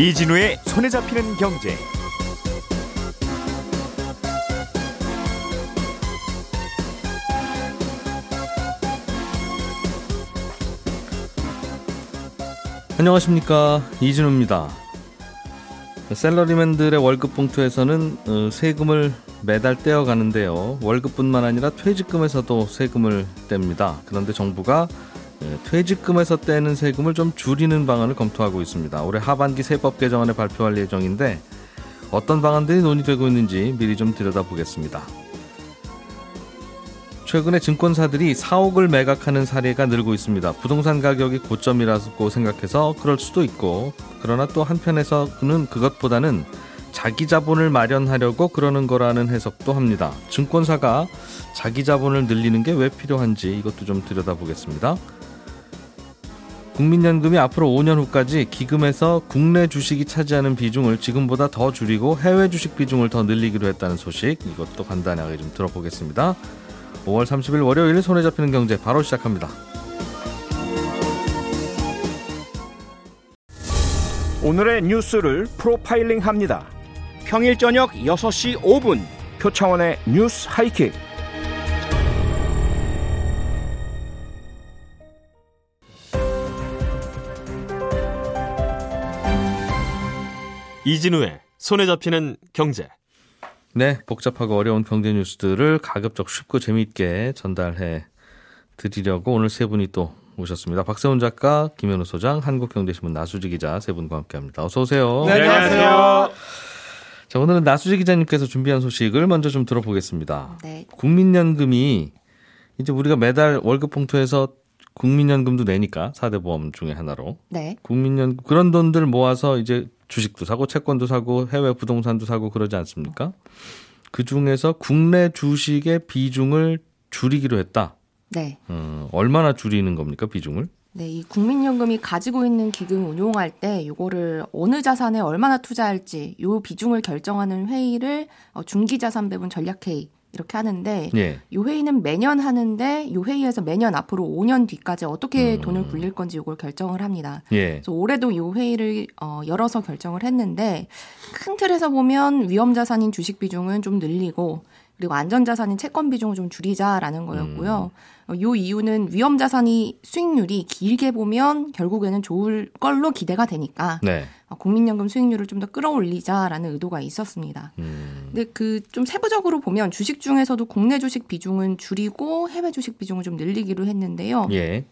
이진우의 손에 잡히는 경제. 안녕하십니까 이진우입니다. 셀러리맨들의 월급 봉투에서는 어, 세금을 매달 떼어가는데요. 월급뿐만 아니라 퇴직금에서도 세금을 뗍니다. 그런데 정부가 예, 퇴직금에서 떼는 세금을 좀 줄이는 방안을 검토하고 있습니다. 올해 하반기 세법 개정안을 발표할 예정인데 어떤 방안들이 논의되고 있는지 미리 좀 들여다보겠습니다. 최근에 증권사들이 사옥을 매각하는 사례가 늘고 있습니다. 부동산 가격이 고점이라고 생각해서 그럴 수도 있고, 그러나 또 한편에서는 그것보다는 자기 자본을 마련하려고 그러는 거라는 해석도 합니다. 증권사가 자기 자본을 늘리는 게 왜 필요한지 이것도 좀 들여다보겠습니다. 국민연금이 앞으로 5년 후까지 기금에서 국내 주식이 차지하는 비중을 지금보다 더 줄이고 해외 주식 비중을 더 늘리기로 했다는 소식 이것도 간단하게 좀 들어보겠습니다. 5월 30일 월요일 손에 잡히는 경제 바로 시작합니다. 오늘의 뉴스를 프로파일링 합니다. 평일 저녁 6시 5분 표창원의 뉴스 하이킥. 이진우의 손에 잡히는 경제. 네, 복잡하고 어려운 경제 뉴스들을 가급적 쉽고 재미있게 전달해 드리려고 오늘 세 분이 또 오셨습니다. 박세훈 작가, 김현우 소장, 한국경제신문 나수지 기자 세 분과 함께합니다. 어서 오세요. 네, 안녕하세요. 자, 오늘은 나수지 기자님께서 준비한 소식을 먼저 좀 들어보겠습니다. 네. 국민연금이 이제 우리가 매달 월급 봉투에서 국민연금도 내니까 4대 보험 중에 하나로 네. 국민연금 그런 돈들 모아서 이제 주식도 사고 채권도 사고 해외 부동산도 사고 그러지 않습니까? 그 중에서 국내 주식의 비중을 줄이기로 했다. 네. 어, 얼마나 줄이는 겁니까 비중을? 네, 이 국민연금이 가지고 있는 기금 운용할 때 요거를 어느 자산에 얼마나 투자할지 요 비중을 결정하는 회의를 어, 중기자산 배분 전략회의 이렇게 하는데 예. 이 회의는 매년 하는데 이 회의에서 매년 앞으로 5년 뒤까지 어떻게 음. 돈을 굴릴 건지 이걸 결정을 합니다. 예. 그래서 올해도 이 회의를 어, 열어서 결정을 했는데 큰 틀에서 보면 위험 자산인 주식 비중은 좀 늘리고 그리고 안전 자산인 채권 비중을 좀 줄이자라는 거였고요. 어, 요 이유는 위험 자산이 수익률이 길게 보면 결국에는 좋을 걸로 기대가 되니까 네. 어, 국민연금 수익률을 좀 더 끌어올리자라는 의도가 있었습니다. 음. 근데 그 좀 세부적으로 보면 주식 중에서도 국내 주식 비중은 줄이고 해외 주식 비중을 좀 늘리기로 했는데요. 예.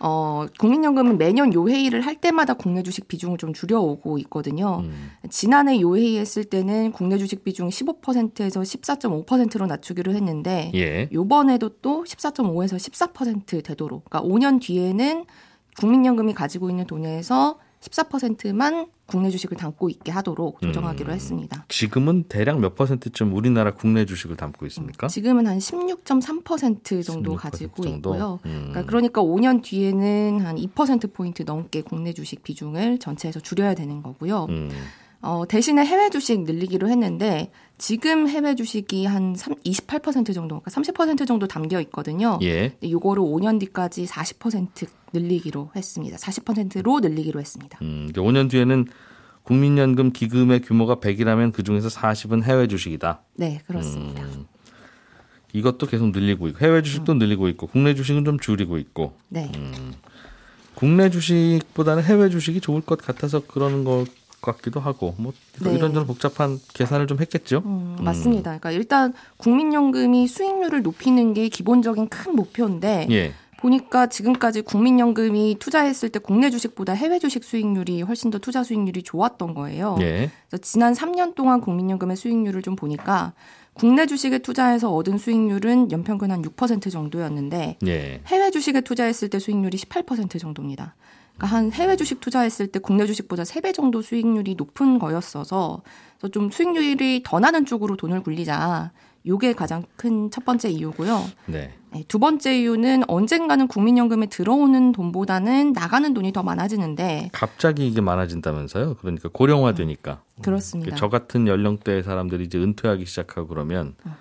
어, 국민연금은 매년 요 회의를 할 때마다 국내 주식 비중을 좀 줄여오고 있거든요. 음. 지난해 요 회의 했을 때는 국내 주식 비중 15%에서 14.5%로 낮추기로 했는데 예. 요번에도 또 14.5에서 14% 되도록 그러니까 5년 뒤에는 국민연금이 가지고 있는 돈에서 14%만 국내 주식을 담고 있게 하도록 조정하기로 음. 했습니다. 지금은 대략 몇 퍼센트쯤 우리나라 국내 주식을 담고 있습니까? 지금은 한 16.3% 정도 16% 가지고 정도? 있고요. 음. 그러니까, 그러니까 5년 뒤에는 한 2%포인트 넘게 국내 주식 비중을 전체에서 줄여야 되는 거고요. 음. 어, 대신에 해외 주식 늘리기로 했는데 지금 해외 주식이 한 3, 28% 정도, 그러니까 30% 정도 담겨 있거든요. 예. 근데 요거를 5년 뒤까지 40% 늘리기로 했습니다. 40%로 늘리기로 했습니다. 음, 이제 5년 뒤에는 국민연금 기금의 규모가 100이라면 그 중에서 40은 해외 주식이다. 네, 그렇습니다. 음, 이것도 계속 늘리고 있고 해외 주식도 늘리고 있고 국내 주식은 좀 줄이고 있고 네. 국내 주식보다는 해외 주식이 좋을 것 같아서 그러는 것 같기도 하고 뭐 네. 이런저런 복잡한 계산을 좀 했겠죠. 음, 맞습니다. 그러니까 일단 국민연금이 수익률을 높이는 게 기본적인 큰 목표인데 예. 보니까 지금까지 국민연금이 투자했을 때 국내 주식보다 해외 주식 수익률이 훨씬 더 투자 수익률이 좋았던 거예요. 예. 그래서 지난 3년 동안 국민연금의 수익률을 좀 보니까 국내 주식에 투자해서 얻은 수익률은 연평균 한 6% 정도였는데 예. 해외 주식에 투자했을 때 수익률이 18% 정도입니다. 그러니까 한 해외 주식 투자했을 때 국내 주식보다 3배 정도 수익률이 높은 거였어서 좀 수익률이 더 나는 쪽으로 돈을 굴리자. 요게 가장 큰 첫 번째 이유고요. 네. 네, 두 번째 이유는 언젠가는 국민연금에 들어오는 돈보다는 나가는 돈이 더 많아지는데 갑자기 이게 많아진다면서요? 그러니까 고령화되니까. 그렇습니다. 저 같은 연령대의 사람들이 이제 은퇴하기 시작하고 그러면 어.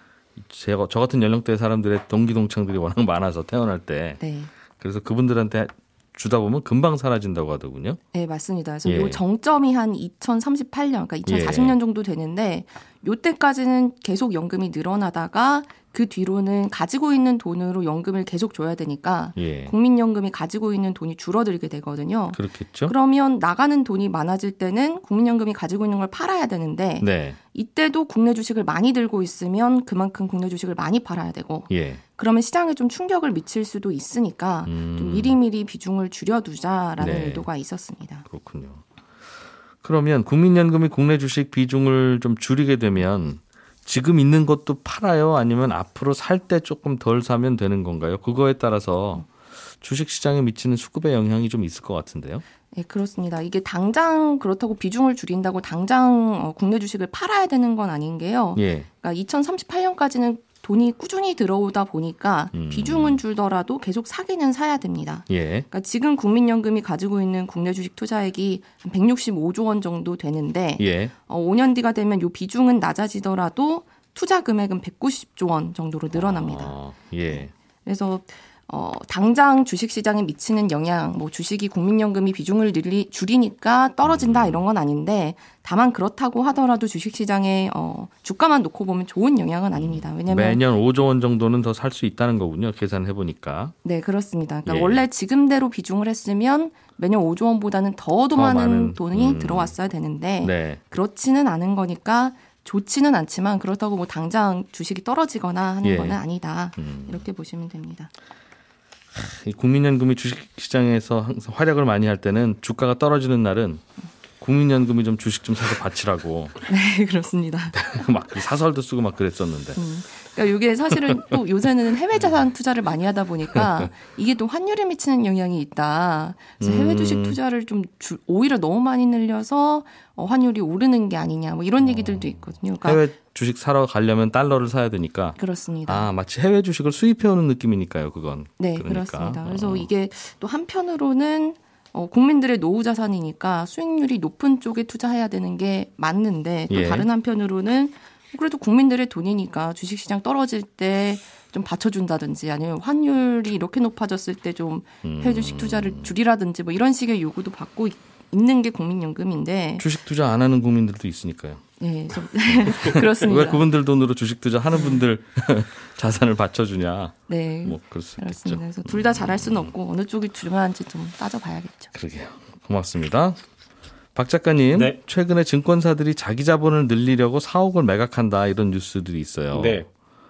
제가 저 같은 연령대 사람들의 동기 동창들이 워낙 많아서 태어날 때 네. 그래서 그분들한테 주다 보면 금방 사라진다고 하더군요. 네, 맞습니다. 그래서 예. 요 정점이 한 2038년, 그러니까 2040년 정도 되는데 요때까지는 계속 연금이 늘어나다가 그 뒤로는 가지고 있는 돈으로 연금을 계속 줘야 되니까 예. 국민연금이 가지고 있는 돈이 줄어들게 되거든요. 그렇겠죠. 그러면 나가는 돈이 많아질 때는 국민연금이 가지고 있는 걸 팔아야 되는데 네. 이때도 국내 주식을 많이 들고 있으면 그만큼 국내 주식을 많이 팔아야 되고 예. 그러면 시장에 좀 충격을 미칠 수도 있으니까 음. 좀 미리미리 비중을 줄여두자라는 네. 의도가 있었습니다. 그렇군요. 그러면 국민연금이 국내 주식 비중을 좀 줄이게 되면 지금 있는 것도 팔아요? 아니면 앞으로 살 때 조금 덜 사면 되는 건가요? 그거에 따라서 주식 시장에 미치는 수급의 영향이 좀 있을 것 같은데요. 네, 그렇습니다. 이게 당장 그렇다고 비중을 줄인다고 당장 어, 국내 주식을 팔아야 되는 건 아닌 게요. 예. 그러니까 2038년까지는 돈이 꾸준히 들어오다 보니까 음. 비중은 줄더라도 계속 사기는 사야 됩니다. 예. 그러니까 지금 국민연금이 가지고 있는 국내 주식 투자액이 한 165조 원 정도 되는데 예. 어, 5년 뒤가 되면 요 비중은 낮아지더라도 투자 금액은 190조 원 정도로 늘어납니다. 아, 예. 그래서 어, 당장 주식 시장에 미치는 영향, 뭐 주식이 국민연금이 비중을 늘리, 줄이니까 떨어진다 이런 건 아닌데 다만 그렇다고 하더라도 주식 시장에 어, 주가만 놓고 보면 좋은 영향은 아닙니다. 왜냐하면 매년 5조 원 정도는 더 살 수 있다는 거군요. 계산해 보니까. 네 그렇습니다. 그러니까 예. 원래 지금대로 비중을 했으면 매년 5조 원보다는 더도 더 많은, 많은, 돈이 음. 들어왔어야 되는데 네. 그렇지는 않은 거니까 좋지는 않지만 그렇다고 뭐 당장 주식이 떨어지거나 하는 예. 거는 아니다. 음. 이렇게 보시면 됩니다. 이 국민연금이 주식 시장에서 항상 활약을 많이 할 때는 주가가 떨어지는 날은 국민연금이 좀 주식 좀 사서 바치라고 네 그렇습니다. 막 사설도 쓰고 막 그랬었는데. 그러니까 이게 사실은 또 요새는 해외 자산 투자를 많이 하다 보니까 이게 또 환율에 미치는 영향이 있다. 그래서 해외 주식 음. 투자를 좀 주- 오히려 너무 많이 늘려서 어, 환율이 오르는 게 아니냐 뭐 이런 얘기들도 있거든요. 그러니까 해외 주식 사러 가려면 달러를 사야 되니까 그렇습니다. 아 마치 해외 주식을 수입해 오는 느낌이니까요. 그건. 네, 그러니까. 그렇습니다. 그래서 어. 이게 또 한편으로는 어, 국민들의 노후 자산이니까 수익률이 높은 쪽에 투자해야 되는 게 맞는데 또 예. 다른 한편으로는 그래도 국민들의 돈이니까 주식시장 떨어질 때 좀 받쳐준다든지 아니면 환율이 이렇게 높아졌을 때좀 음. 해외 주식 투자를 줄이라든지 뭐 이런 식의 요구도 받고 있- 있는 게 국민연금인데 주식 투자 안 하는 국민들도 있으니까요. 네, 좀 그렇습니다. 왜 그분들 돈으로 주식 투자 하는 분들 자산을 받쳐주냐? 네, 뭐 그럴 수 그렇습니다. 있겠죠. 그래서 둘 다 잘할 수는 없고 어느 쪽이 중요한지 좀 따져봐야겠죠. 그러게요. 고맙습니다. 박 작가님, 네. 최근에 증권사들이 자기 자본을 늘리려고 사옥을 매각한다 이런 뉴스들이 있어요. 네.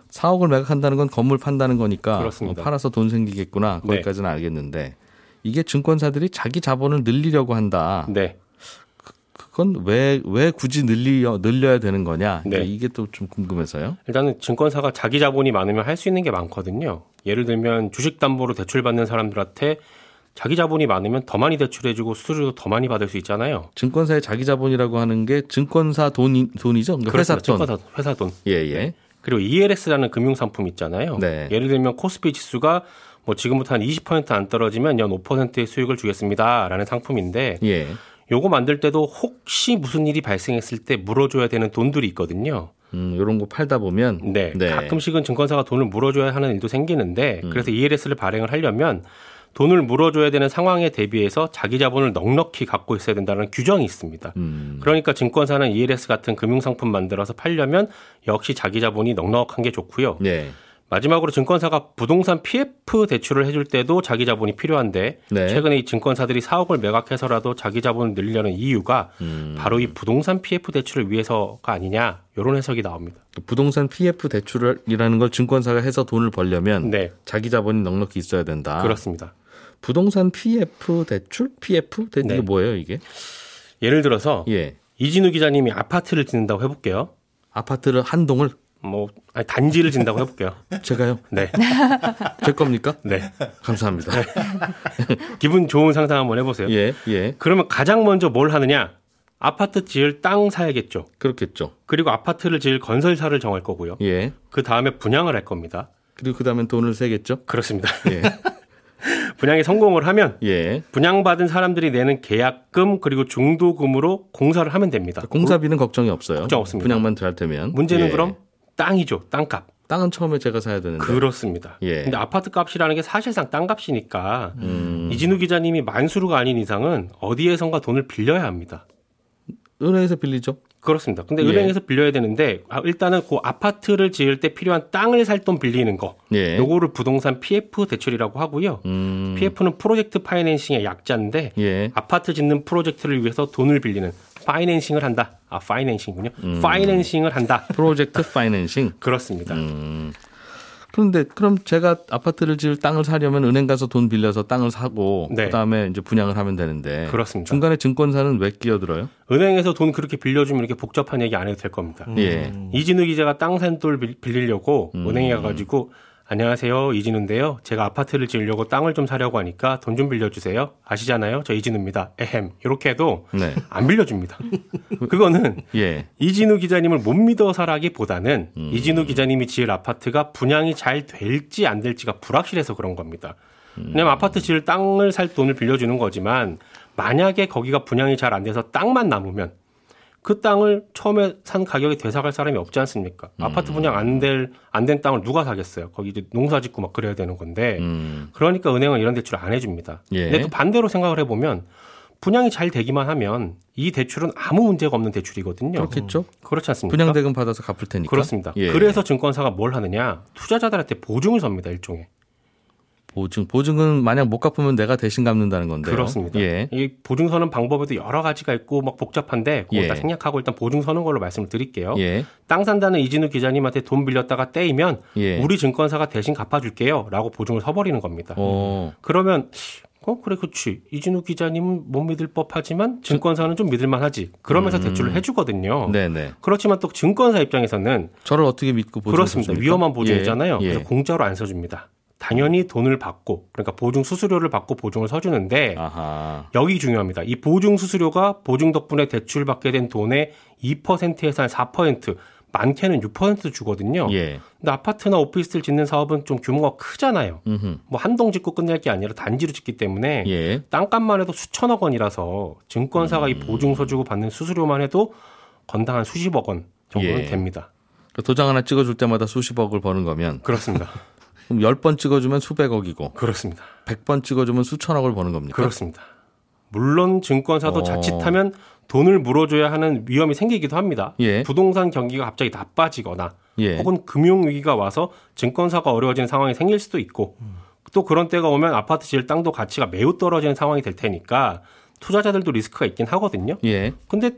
사옥을 매각한다는 건 건물 판다는 거니까 그렇습니다. 어, 팔아서 돈 생기겠구나 네. 거기까지는 알겠는데 이게 증권사들이 자기 자본을 늘리려고 한다. 네. 그건 왜 왜 굳이 늘려 늘려야 되는 거냐? 네. 이게 또 좀 궁금해서요. 일단은 증권사가 자기 자본이 많으면 할 수 있는 게 많거든요. 예를 들면 주식 담보로 대출받는 사람들한테 자기 자본이 많으면 더 많이 대출해주고 수수료도 더 많이 받을 수 있잖아요. 증권사의 자기 자본이라고 하는 게 증권사 돈이 돈이죠. 그러니까 회사 돈. 증권사 회사 돈. 예 예. 그리고 ELS라는 금융 상품 있잖아요. 네. 예를 들면 코스피 지수가 뭐 지금부터 한 20%안 떨어지면 연 5%의 수익을 주겠습니다라는 상품인데 예. 요거 만들 때도 혹시 무슨 일이 발생했을 때 물어줘야 되는 돈들이 있거든요. 음, 요런 거 팔다 보면 네. 네. 가끔씩은 증권사가 돈을 물어줘야 하는 일도 생기는데 음. 그래서 ELS를 발행을 하려면 돈을 물어줘야 되는 상황에 대비해서 자기 자본을 넉넉히 갖고 있어야 된다는 규정이 있습니다. 음. 그러니까 증권사는 ELS 같은 금융상품 만들어서 팔려면 역시 자기 자본이 넉넉한 게 좋고요. 예. 마지막으로 증권사가 부동산 PF 대출을 해줄 때도 자기 자본이 필요한데 네. 최근에 이 증권사들이 사옥을 매각해서라도 자기 자본을 늘리려는 이유가 음. 바로 이 부동산 PF 대출을 위해서가 아니냐 이런 해석이 나옵니다. 부동산 PF 대출이라는 걸 증권사가 해서 돈을 벌려면 네, 자기 자본이 넉넉히 있어야 된다. 그렇습니다. 부동산 PF 대출? PF? 대 네. 이게 뭐예요, 이게? 예를 들어서 예. 이진우 기자님이 아파트를 짓는다고 해볼게요. 아파트를 한 동을 뭐 아니, 단지를 짓는다고 해볼게요. 제가요? 네, 제 겁니까? 네. 감사합니다. 기분 좋은 상상 한번 해보세요. 예, 예. 그러면 가장 먼저 뭘 하느냐? 아파트 지을 땅 사야겠죠. 그렇겠죠. 그리고 아파트를 지을 건설사를 정할 거고요. 예. 그 다음에 분양을 할 겁니다. 그리고 그 다음엔 돈을 세겠죠? 그렇습니다. 예. 분양이 성공을 하면 예. 분양받은 사람들이 내는 계약금 그리고 중도금으로 공사를 하면 됩니다. 공사비는 걱정이 없어요. 걱정 없습니다. 분양만 잘 되면. 문제는 예. 그럼 땅이죠. 땅값. 땅은 처음에 제가 사야 되는데. 그렇습니다. 예. 근데 아파트 값이라는 게 사실상 땅 값이니까 음. 이진우 기자님이 만수르가 아닌 이상은 어디에선가 돈을 빌려야 합니다. 은행에서 빌리죠. 그렇습니다. 근데 예. 은행에서 빌려야 되는데 아, 일단은 그 아파트를 지을 때 필요한 땅을 살 돈 빌리는 거. 예. 요거를 부동산 PF 대출이라고 하고요. 음. PF는 프로젝트 파이낸싱의 약자인데 예. 아파트 짓는 프로젝트를 위해서 돈을 빌리는 financing을 한다. 아, financing군요. financing을 한다. project financing. 그렇습니다. 음. 그런데 그럼 제가 아파트를 지을 땅을 사려면 은행 가서 돈 빌려서 땅을 사고 네. 그다음에 이제 분양을 하면 되는데 그렇습니다. 중간에 증권사는 왜 끼어들어요? 은행에서 돈 그렇게 빌려주면 이렇게 복잡한 얘기 안 해도 될 겁니다. 예. 이진우 기자가 땅산 돈을 빌- 빌리려고 음. 은행에 가가지고 안녕하세요 이진우인데요. 제가 아파트를 지으려고 땅을 좀 사려고 하니까 돈 좀 빌려주세요. 아시잖아요. 저 이진우입니다. 에헴 이렇게 해도 네. 안 빌려줍니다. 그거는 예. 이진우 기자님을 못 믿어서라기보다는 음. 이진우 기자님이 지을 아파트가 분양이 잘 될지 안 될지가 불확실해서 그런 겁니다. 왜냐면 아파트 지을 땅을 살 돈을 빌려주는 거지만 만약에 거기가 분양이 잘 안 돼서 땅만 남으면 그 땅을 처음에 산 가격에 되사갈 사람이 없지 않습니까? 아파트 분양 안 될 안 된 땅을 누가 사겠어요? 거기 이제 농사 짓고 막 그래야 되는 건데 음. 그러니까 은행은 이런 대출을 안 해줍니다. 예. 근데 또 반대로 생각을 해보면 분양이 잘 되기만 하면 이 대출은 아무 문제가 없는 대출이거든요. 그렇겠죠. 그렇지 않습니까? 분양 대금 받아서 갚을 테니까. 그렇습니다. 예. 그래서 증권사가 뭘 하느냐? 투자자들한테 보증을 섭니다, 일종의. 보증 보증은 만약 못 갚으면 내가 대신 갚는다는 건데요. 그렇습니다. 예. 이 보증 서는 방법에도 여러 가지가 있고 막 복잡한데 그걸 예. 다 생략하고 일단 보증 서는 걸로 말씀을 드릴게요. 예. 땅 산다는 이진우 기자님한테 돈 빌렸다가 떼이면 예. 우리 증권사가 대신 갚아줄게요라고 보증을 서버리는 겁니다. 어. 그러면 어 그래 그렇지 이진우 기자님은 못 믿을 법하지만 증권사는 좀 믿을만하지 그러면서 대출을 해주거든요. 음. 네네. 그렇지만 또 증권사 입장에서는 저를 어떻게 믿고 보증 그렇습니다. 위험한 보증이잖아요. 예. 그래서 공짜로 안 써줍니다. 당연히 돈을 받고 그러니까 보증 수수료를 받고 보증을 서주는데 아하. 여기 중요합니다. 이 보증 수수료가 보증 덕분에 대출 받게 된 돈의 2%에서 한4% 많게는 6% 주거든요. 예. 근데 아파트나 오피스텔 짓는 사업은 좀 규모가 크잖아요. 뭐 한 동 짓고 끝낼 게 아니라 단지로 짓기 때문에 예. 땅값만 해도 수천억 원이라서 증권사가 이 보증 서 주고 받는 수수료만 해도 건당 한 수십억 원 정도는 예. 됩니다. 그 도장 하나 찍어줄 때마다 수십억을 버는 거면 그렇습니다. 그럼 10번 찍어주면 수백억이고 그렇습니다. 100번 찍어주면 수천억을 버는 겁니까? 그렇습니다. 물론 증권사도 어. 자칫하면 돈을 물어줘야 하는 위험이 생기기도 합니다. 예. 부동산 경기가 갑자기 나빠지거나 예. 혹은 금융 위기가 와서 증권사가 어려워지는 상황이 생길 수도 있고 또 그런 때가 오면 아파트 지을 땅도 가치가 매우 떨어지는 상황이 될 테니까 투자자들도 리스크가 있긴 하거든요. 예. 근데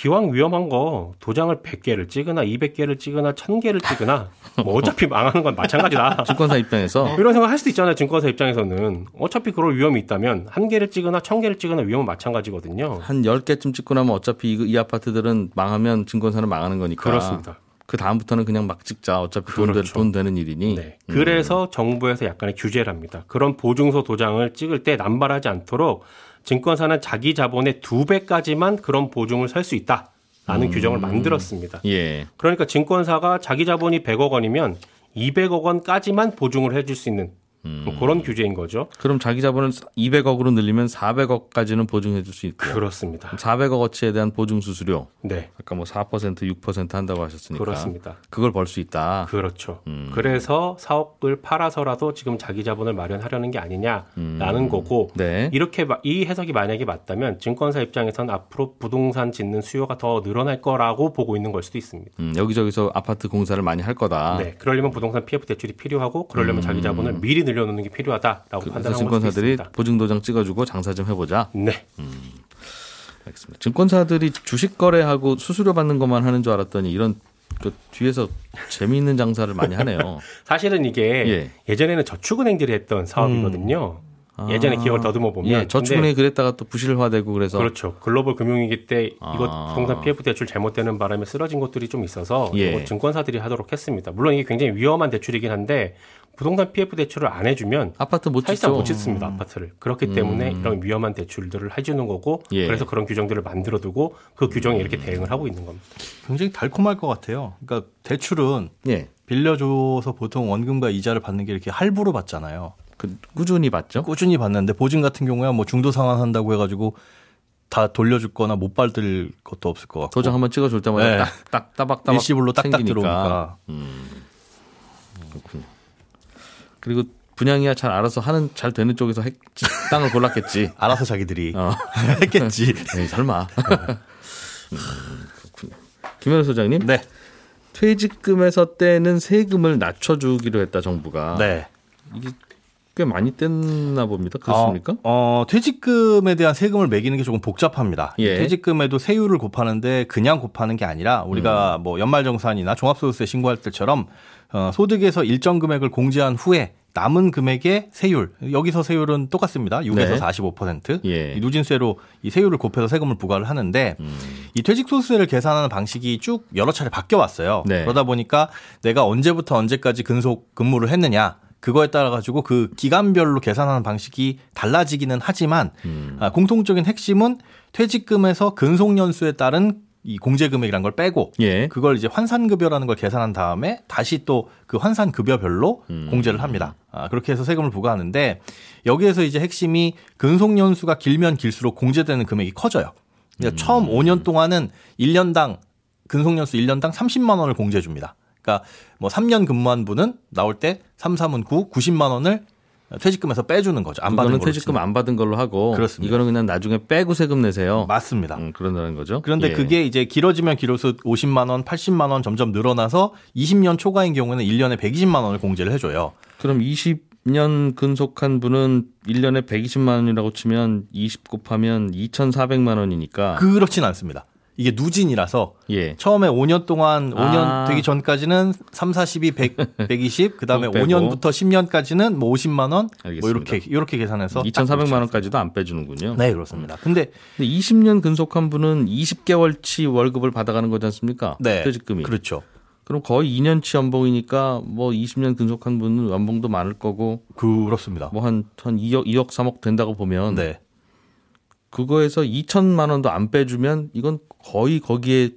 기왕 위험한 거 도장을 100개를 찍으나 200개를 찍으나 1000개를 찍으나 뭐 어차피 망하는 건 마찬가지다. 증권사 입장에서 이런 생각 할 수도 있잖아요. 증권사 입장에서는. 어차피 그럴 위험이 있다면 한 개를 찍으나 천 개를 찍으나 위험은 마찬가지거든요. 한 10개쯤 찍고 나면 어차피 이, 이 아파트들은 망하면 증권사는 망하는 거니까. 그렇습니다. 그 다음부터는 그냥 막 찍자. 어차피 돈, 되, 그렇죠. 돈 되는 일이니. 네. 그래서 정부에서 약간의 규제를 합니다. 그런 보증서 도장을 찍을 때 남발하지 않도록 증권사는 자기 자본의 두 배까지만 그런 보증을 설 수 있다 라는 규정을 만들었습니다. 예. 그러니까 증권사가 자기 자본이 100억 원이면 200억 원까지만 보증을 해줄 수 있는 뭐 그런 규제인 거죠. 그럼 자기 자본을 200억으로 늘리면 400억까지는 보증해 줄 수 있고. 그렇습니다. 400억 어치에 대한 보증 수수료. 네. 아까 뭐 4% 6% 한다고 하셨으니까. 그렇습니다. 그걸 벌 수 있다. 그렇죠. 음. 그래서 사업을 팔아서라도 지금 자기 자본을 마련하려는 게 아니냐라는 거고 네. 이렇게 마- 이 해석이 만약에 맞다면 증권사 입장에선 앞으로 부동산 짓는 수요가 더 늘어날 거라고 보고 있는 걸 수도 있습니다. 음, 여기저기서 아파트 공사를 많이 할 거다. 네, 그러려면 부동산 PF 대출이 필요하고 그러려면 자기 자본을 미리 늘려놓는 게 필요하다라고 음. 그래서 판단한 증권사들이. 보증 도장 찍어주고 장사 좀 해보자. 네, 알겠습니다. 증권사들이 주식 거래하고 수수료 받는 것만 하는 줄 알았더니 이런 그 뒤에서 재미있는 장사를 많이 하네요. 사실은 이게 예. 예. 전에는 저축은행들이 했던 사업이거든요. 예전에 기억을 더듬어 보면 예, 저축은행이 그랬다가 또 부실화되고 그래서 그렇죠. 글로벌 금융위기 때 이것 아. 부동산 PF 대출 잘못되는 바람에 쓰러진 것들이 좀 있어서 예. 증권사들이 하도록 했습니다. 물론 이게 굉장히 위험한 대출이긴 한데 부동산 PF 대출을 안 해주면 아파트 못 사실상 짓죠. 못 짓습니다 아파트를 그렇기 때문에 이런 위험한 대출들을 해주는 거고 예. 그래서 그런 규정들을 만들어두고 그 규정에 이렇게 대응을 하고 있는 겁니다. 굉장히 달콤할 것 같아요. 그러니까 대출은 예, 빌려줘서 보통 원금과 이자를 받는 게 이렇게 할부로 받잖아요. 그 꾸준히 받죠. 꾸준히 받는데 보증 같은 경우야 뭐 중도 상환한다고 해가지고 다 돌려줄,거나 못 받을 것도 없을 것 같고. 도장 한번 찍어줄 때마다 네. 딱, 딱 따박따박 일시불로 딱딱 생기니까. 들어오니까. 그렇군요. 그리고 분양이야 잘 알아서 하는 잘 되는 쪽에서 핵, 땅을 골랐겠지. 알아서 자기들이 어. 했겠지. 에이, 설마. 음, 그렇군요. 김현우 소장님. 네. 퇴직금에서 떼는 세금을 낮춰주기로 했다 정부가. 네. 이게 꽤 많이 뗐나 봅니다. 그렇습니까? 어, 어, 퇴직금에 대한 세금을 매기는 게 조금 복잡합니다. 이 예. 퇴직금에도 세율을 곱하는데 그냥 곱하는 게 아니라 우리가 음. 뭐 연말정산이나 종합소득세 신고할 때처럼 어, 소득에서 일정 금액을 공제한 후에 남은 금액의 세율 여기서 세율은 똑같습니다. 6에서 네. 45%. 예. 이 누진세로 이 세율을 곱해서 세금을 부과를 하는데 음. 이 퇴직소득세를 계산하는 방식이 쭉 여러 차례 바뀌어 왔어요. 네. 그러다 보니까 내가 언제부터 언제까지 근속 근무를 했느냐 그거에 따라 가지고 그 기간별로 계산하는 방식이 달라지기는 하지만 음. 아, 공통적인 핵심은 퇴직금에서 근속 연수에 따른 이 공제 금액이란 걸 빼고 예. 그걸 이제 환산급여라는 걸 계산한 다음에 다시 또 그 환산급여별로 음. 공제를 합니다. 아, 그렇게 해서 세금을 부과하는데 여기에서 이제 핵심이 근속 연수가 길면 길수록 공제되는 금액이 커져요. 그러니까 처음 5년 동안은 1년당 근속 연수 1년당 30만 원을 공제해 줍니다. 그러니까 뭐 3년 근무한 분은 나올 때 3, 3은 9, 90만 원을 퇴직금에서 빼주는 거죠. 안 받은 퇴직금. 안 받은 걸로 하고 그렇습니다. 이거는 그냥 나중에 빼고 세금 내세요. 맞습니다. 음, 그런다는 거죠. 그런데 예. 그게 이제 길어지면 길어서 50만 원, 80만 원 점점 늘어나서 20년 초과인 경우는 1년에 120만 원을 공제를 해줘요. 그럼 20년 근속한 분은 1년에 120만 원이라고 치면 20 곱하면 2,400만 원이니까 그렇진 않습니다. 이게 누진이라서 예. 처음에 5년 동안 5년 아. 되기 전까지는 3, 40이 100, 120, 그다음에 그거 빼고. 5년부터 10년까지는 뭐 50만 원, 뭐. 이렇게 이렇게 계산해서 딱 2,400만 그렇죠. 원까지도 안 빼주는군요. 네, 그렇습니다. 근데 근데 20년 근속한 분은 20개월치 월급을 받아가는 거지 않습니까? 네, 퇴직금이. 그렇죠. 그럼 거의 2년치 연봉이니까 뭐 20년 근속한 분은 연봉도 많을 거고 그렇습니다. 뭐 한 한 2억 2억 3억 된다고 보면 네. 그거에서 2천만 원도 안 빼주면 이건 거의 거기에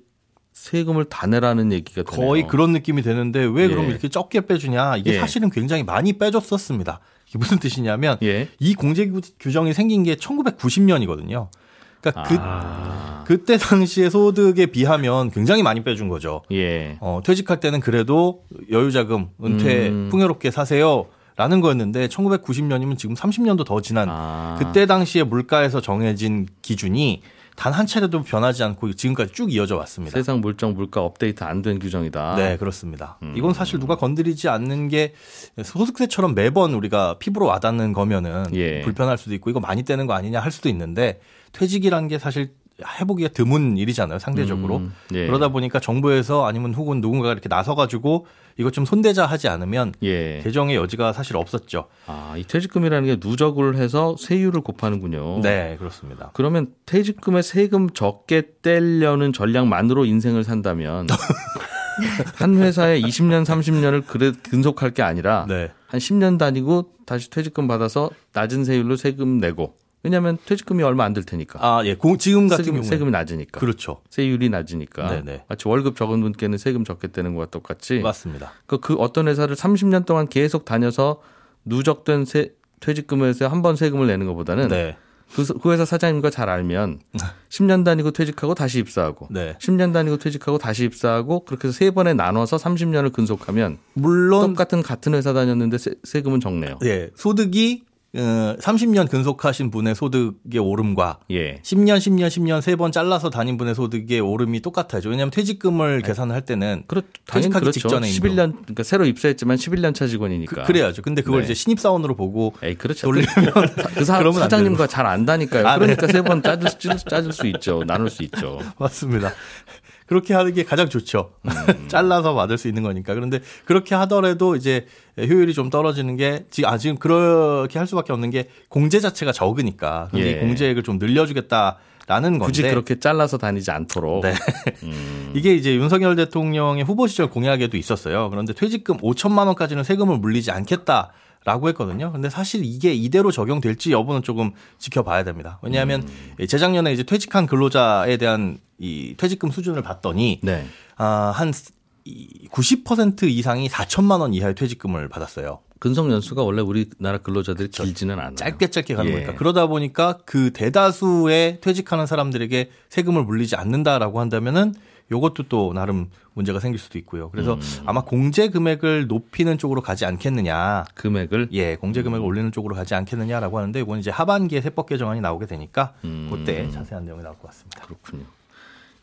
세금을 다 내라는 얘기가 되네요. 거의 그런 느낌이 되는데 왜 그럼 예. 이렇게 적게 빼주냐? 이게 예. 사실은 굉장히 많이 빼줬었습니다. 이게 무슨 뜻이냐면 예. 이 공제 규- 규정이 생긴 게 1990년이거든요. 그러니까 그 아. 그때 당시의 소득에 비하면 굉장히 많이 빼준 거죠. 예. 어, 퇴직할 때는 그래도 여유자금, 은퇴 음. 풍요롭게 사세요. 라는 거였는데 1990년이면 지금 30년도 더 지난 아. 그때 당시에 물가에서 정해진 기준이 단 한 차례도 변하지 않고 지금까지 쭉 이어져 왔습니다. 세상 물정 물가 업데이트 안 된 규정이다. 네, 그렇습니다. 음. 이건 사실 누가 건드리지 않는 게 소득세처럼 매번 우리가 피부로 와닿는 거면은 예. 불편할 수도 있고 이거 많이 떼는 거 아니냐 할 수도 있는데 퇴직이라는 게 사실 해보기가 드문 일이잖아요, 상대적으로. 음, 예. 그러다 보니까 정부에서 아니면 혹은 누군가가 이렇게 나서가지고 이것 좀 손대자 하지 않으면 예. 개정의 여지가 사실 없었죠. 아, 이 퇴직금이라는 게 누적을 해서 세율을 곱하는군요. 네, 그렇습니다. 그러면 퇴직금에 세금 적게 떼려는 전략만으로 인생을 산다면 한 회사에 20년, 30년을 그래 근속할 게 아니라 네. 한 10년 다니고 다시 퇴직금 받아서 낮은 세율로 세금 내고 왜냐하면 퇴직금이 얼마 안 들 테니까 아, 예. 고- 지금 같은 세금, 경우는 세금이 낮으니까 그렇죠. 세율이 낮으니까 네네. 마치 월급 적은 분께는 세금 적게 떼는 것과 똑같이 맞습니다. 그, 그 어떤 회사를 30년 동안 계속 다녀서 누적된 세, 퇴직금에서 한 번 세금을 내는 것보다는 네. 그, 그 회사 사장님과 잘 알면 10년 다니고 퇴직하고 다시 입사하고 네. 10년 다니고 퇴직하고 다시 입사하고 그렇게 해서 세 번에 나눠서 30년을 근속하면 물론 똑같은 같은 회사 다녔는데 세, 세금은 적네요. 예, 소득이 어, 30년 근속하신 분의 소득의 오름과 예. 10년, 10년, 10년 세 번 잘라서 다닌 분의 소득의 오름이 똑같아죠. 왜냐하면 퇴직금을 계산을 할 때는 그렇, 퇴직하기 그렇죠. 직전에 11년, 그러니까 새로 입사했지만 11년 차 직원이니까. 그, 래야죠 근데 그걸 네. 이제 신입 사원으로 보고 에이, 그렇죠. 돌리면 그 사, 그러면 안 사장님과 잘 안다니까요. 아, 네. 그러니까 세번 짜줄, 수- 짜줄 수 있죠. 나눌 수 있죠. 맞습니다. 그렇게 하는 게 가장 좋죠. 음. 잘라서 받을 수 있는 거니까. 그런데 그렇게 하더라도 이제 효율이 좀 떨어지는 게 지금 아 지금 그렇게 할 수밖에 없는 게 공제 자체가 적으니까. 근데 예. 이 공제액을 좀 늘려주겠다 라는 건데. 굳이 그렇게 잘라서 다니지 않도록. 네. 이게 이제 윤석열 대통령의 후보 시절 공약에도 있었어요. 그런데 퇴직금 5천만 원까지는 세금을 물리지 않겠다. 라고 했거든요. 근데 사실 이게 이대로 적용될지 여부는 조금 지켜봐야 됩니다. 왜냐하면 음. 재작년에 이제 퇴직한 근로자에 대한 이 퇴직금 수준을 봤더니 네. 아, 한 90% 이상이 4천만 원 이하의 퇴직금을 받았어요. 근속 연수가 원래 우리나라 근로자들이 길지는 않아요. 짧게 짧게 가는 예. 거니까. 그러다 보니까 그 대다수의 퇴직하는 사람들에게 세금을 물리지 않는다라고 한다면은 요것도 또 나름 문제가 생길 수도 있고요. 그래서 아마 공제 금액을 높이는 쪽으로 가지 않겠느냐. 금액을 예, 공제 금액을 올리는 쪽으로 가지 않겠느냐라고 하는데 이건 이제 하반기에 세법 개정안이 나오게 되니까 음. 그때 자세한 내용이 나올 것 같습니다. 그렇군요.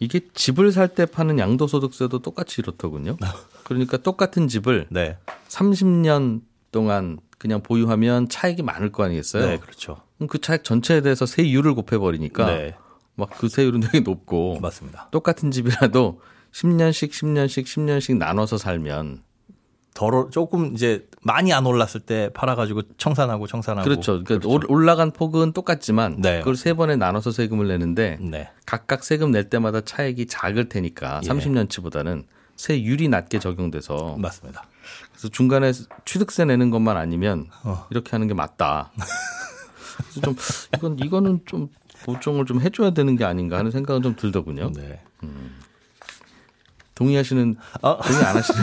이게 집을 살 때 파는 양도소득세도 똑같이 이렇더군요. 그러니까 똑같은 집을 네. 30년 동안 그냥 보유하면 차익이 많을 거 아니겠어요? 네, 그렇죠. 그럼 그 차익 전체에 대해서 세율을 곱해버리니까 네, 막그 세율은 되게 높고 맞습니다. 똑같은 집이라도 10년씩 10년씩 10년씩 나눠서 살면 덜 조금 이제 많이 안 올랐을 때 팔아가지고 청산하고 청산하고 그렇죠. 그러니까 올- 올라간 폭은 똑같지만 네. 그걸 세 번에 나눠서 세금을 내는데 네, 각각 세금 낼 때마다 차익이 작을 테니까 예. 30년치보다는 세율이 낮게 적용돼서 맞습니다. 그래서 중간에 취득세 내는 것만 아니면 어. 이렇게 하는 게 맞다. 그래서 좀 이건 이거는 좀 보정을 좀 해줘야 되는 게 아닌가 하는 생각은 좀 들더군요. 네. 동의하시는 어. 동의 안 하시는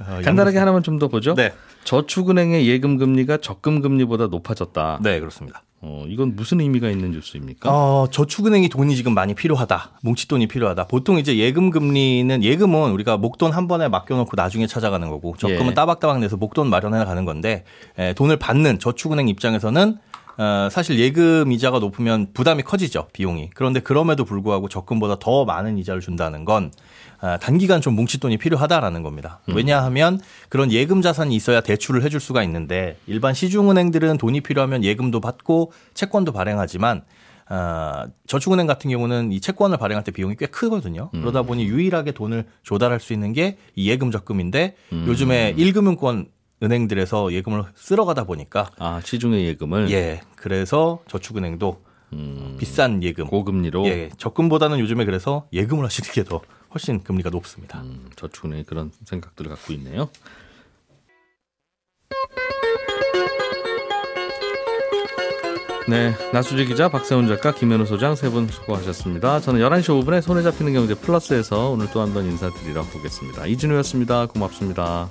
어, 간단하게 하나만 좀 더 보죠. 네, 저축은행의 예금 금리가 적금 금리보다 높아졌다. 네 그렇습니다. 어, 이건 무슨 의미가 있는 뉴스입니까? 어, 저축은행이 돈이 지금 많이 필요하다. 뭉칫돈이 필요하다. 보통 이제 예금 금리는 예금은 우리가 목돈 한 번에 맡겨놓고 나중에 찾아가는 거고 적금은 예. 따박따박 내서 목돈 마련해 가는 건데 에, 돈을 받는 저축은행 입장에서는 어, 사실 예금 이자가 높으면 부담이 커지죠 비용이. 그런데 그럼에도 불구하고 적금보다 더 많은 이자를 준다는 건 아, 단기간 좀 뭉칫돈이 필요하다라는 겁니다. 왜냐하면 그런 예금 자산이 있어야 대출을 해줄 수가 있는데 일반 시중은행들은 돈이 필요하면 예금도 받고 채권도 발행하지만 아, 저축은행 같은 경우는 이 채권을 발행할 때 비용이 꽤 크거든요. 그러다 보니 유일하게 돈을 조달할 수 있는 게 이 예금 적금인데 요즘에 1금융권 은행들에서 예금을 쓸어 가다 보니까 아 시중의 예금을 예 그래서 저축은행도 비싼 예금 고금리로 예 적금보다는 요즘에 그래서 예금을 하시는 게 더 훨씬 금리가 높습니다. 음, 저축은행이 그런 생각들을 갖고 있네요. 네, 나수지 기자, 박세훈 작가, 김현우 소장 세 분 수고하셨습니다. 저는 11시 5분에 손에 잡히는 경제 플러스에서 오늘 또 한 번 인사드리러 오겠습니다. 이진우였습니다. 고맙습니다.